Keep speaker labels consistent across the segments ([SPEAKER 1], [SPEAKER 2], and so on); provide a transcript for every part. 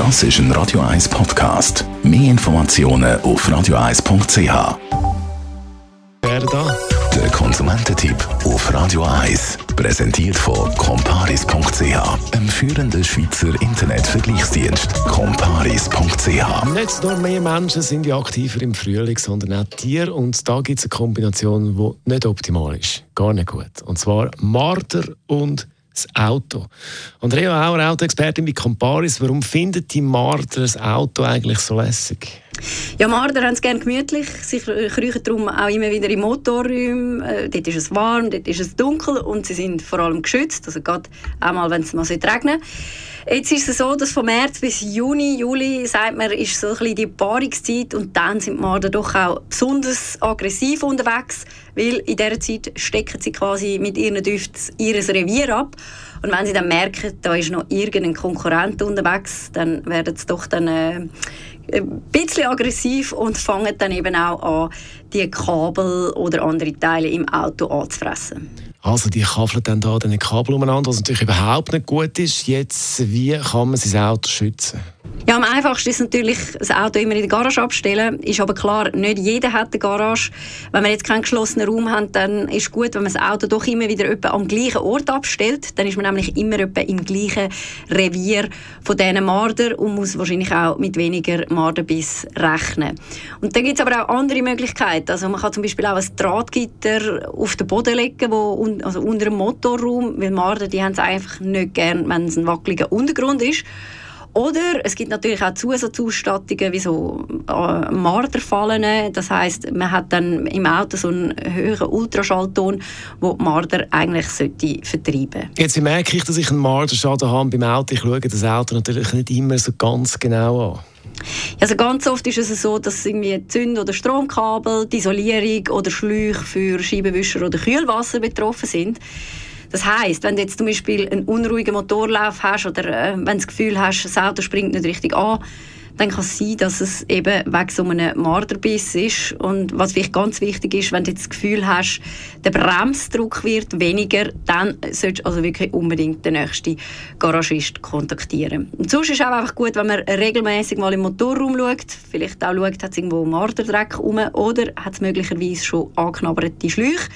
[SPEAKER 1] Das ist ein Radio 1 Podcast. Mehr Informationen auf radio1.ch.
[SPEAKER 2] Wer da?
[SPEAKER 1] Der Konsumententipp auf Radio 1. Präsentiert von comparis.ch, einem führenden Schweizer Internetvergleichsdienst. comparis.ch.
[SPEAKER 2] Nicht nur mehr Menschen sind ja aktiver im Frühling, sondern auch Tiere. Und da gibt es eine Kombination, die nicht optimal ist. Gar nicht gut. Und zwar Marder und das Auto. Andrea Auer, Autoexpertin bei Comparis. Warum findet die Marder das Auto eigentlich so lässig?
[SPEAKER 3] Ja, Marder haben es gerne gemütlich. Sie kriechen darum auch immer wieder in Motorräumen. Äh, dort ist es warm, dort ist es dunkel und sie sind vor allem geschützt. Also gerade einmal, wenn es mal regnen Jetzt ist es so, dass von März bis Juni, Juli, sagt man, ist so ein bisschen die Paarungszeit und dann sind die Marder doch auch besonders aggressiv unterwegs, weil in dieser Zeit stecken sie quasi mit ihren Düften ihr Revier ab. Und wenn sie dann merken, da ist noch irgendein Konkurrent unterwegs, dann werden sie doch dann äh, ein bisschen aggressiv und fangen dann eben auch an, die Kabel oder andere Teile im Auto anzufressen.
[SPEAKER 2] Also die kafeln dann da den Kabel umeinander, was natürlich überhaupt nicht gut ist. Jetzt, wie kann man sein Auto schützen?
[SPEAKER 3] Ja, am einfachsten ist natürlich das Auto immer in der Garage abstellen. Ist aber klar, nicht jeder hat eine Garage. Wenn wir jetzt keinen geschlossenen Raum haben, dann ist es gut, wenn man das Auto doch immer wieder am gleichen Ort abstellt. Dann ist man nämlich immer im gleichen Revier von diesen Marder und muss wahrscheinlich auch mit weniger Marderbiss rechnen. Und dann gibt es aber auch andere Möglichkeiten. Also man kann zum Beispiel auch ein Drahtgitter auf den Boden legen, wo also unter dem Motorraum, weil Marder die haben es einfach nicht gern, wenn es ein wackeliger Untergrund ist. Oder es gibt natürlich auch Zusatzausstattungen wie so äh, Marderfallen. Das heißt, man hat dann im Auto so einen höheren Ultraschallton, wo die Marder eigentlich sollte vertreiben.
[SPEAKER 2] Jetzt merke ich, dass ich einen Marderschaden habe beim Auto. Ich schaue das Auto natürlich nicht immer so ganz genau an.
[SPEAKER 3] Also ganz oft ist es so, dass irgendwie Zünd- oder Stromkabel, die Isolierung oder Schläuche für Scheibenwischer oder Kühlwasser betroffen sind. Das heißt, wenn du jetzt zum Beispiel einen unruhigen Motorlauf hast oder äh, wenn du das Gefühl hast, das Auto springt nicht richtig an, dann kann es sein, dass es eben wegen so einem Marderbiss ist. Und was vielleicht ganz wichtig ist, wenn du jetzt das Gefühl hast, der Bremsdruck wird weniger, dann solltest du also wirklich unbedingt den nächsten Garagist kontaktieren. Und sonst ist auch einfach gut, wenn man regelmäßig mal im Motorraum schaut, vielleicht auch schaut, hat es irgendwo Marderdreck rum oder hat es möglicherweise schon angeknabberte Schläuche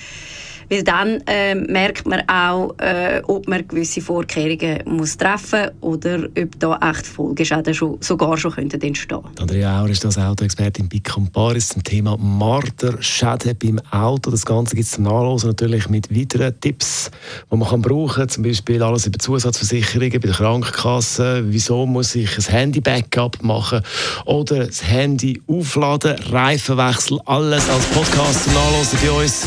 [SPEAKER 3] weil dann äh, merkt man auch, äh, ob man gewisse Vorkehrungen muss treffen muss oder ob da echt Folgeschäden schon, sogar schon könnten entstehen
[SPEAKER 2] Andrea Auer ist das Autoexpertin bei Comparis zum Thema Marderschäden beim Auto. Das Ganze gibt es zum Nachlesen natürlich mit weiteren Tipps, die man kann brauchen kann. Zum Beispiel alles über Zusatzversicherungen bei der Krankenkasse. Wieso muss ich ein Handy-Backup machen oder das Handy aufladen, Reifenwechsel, alles als Podcast zum Nachlesen bei uns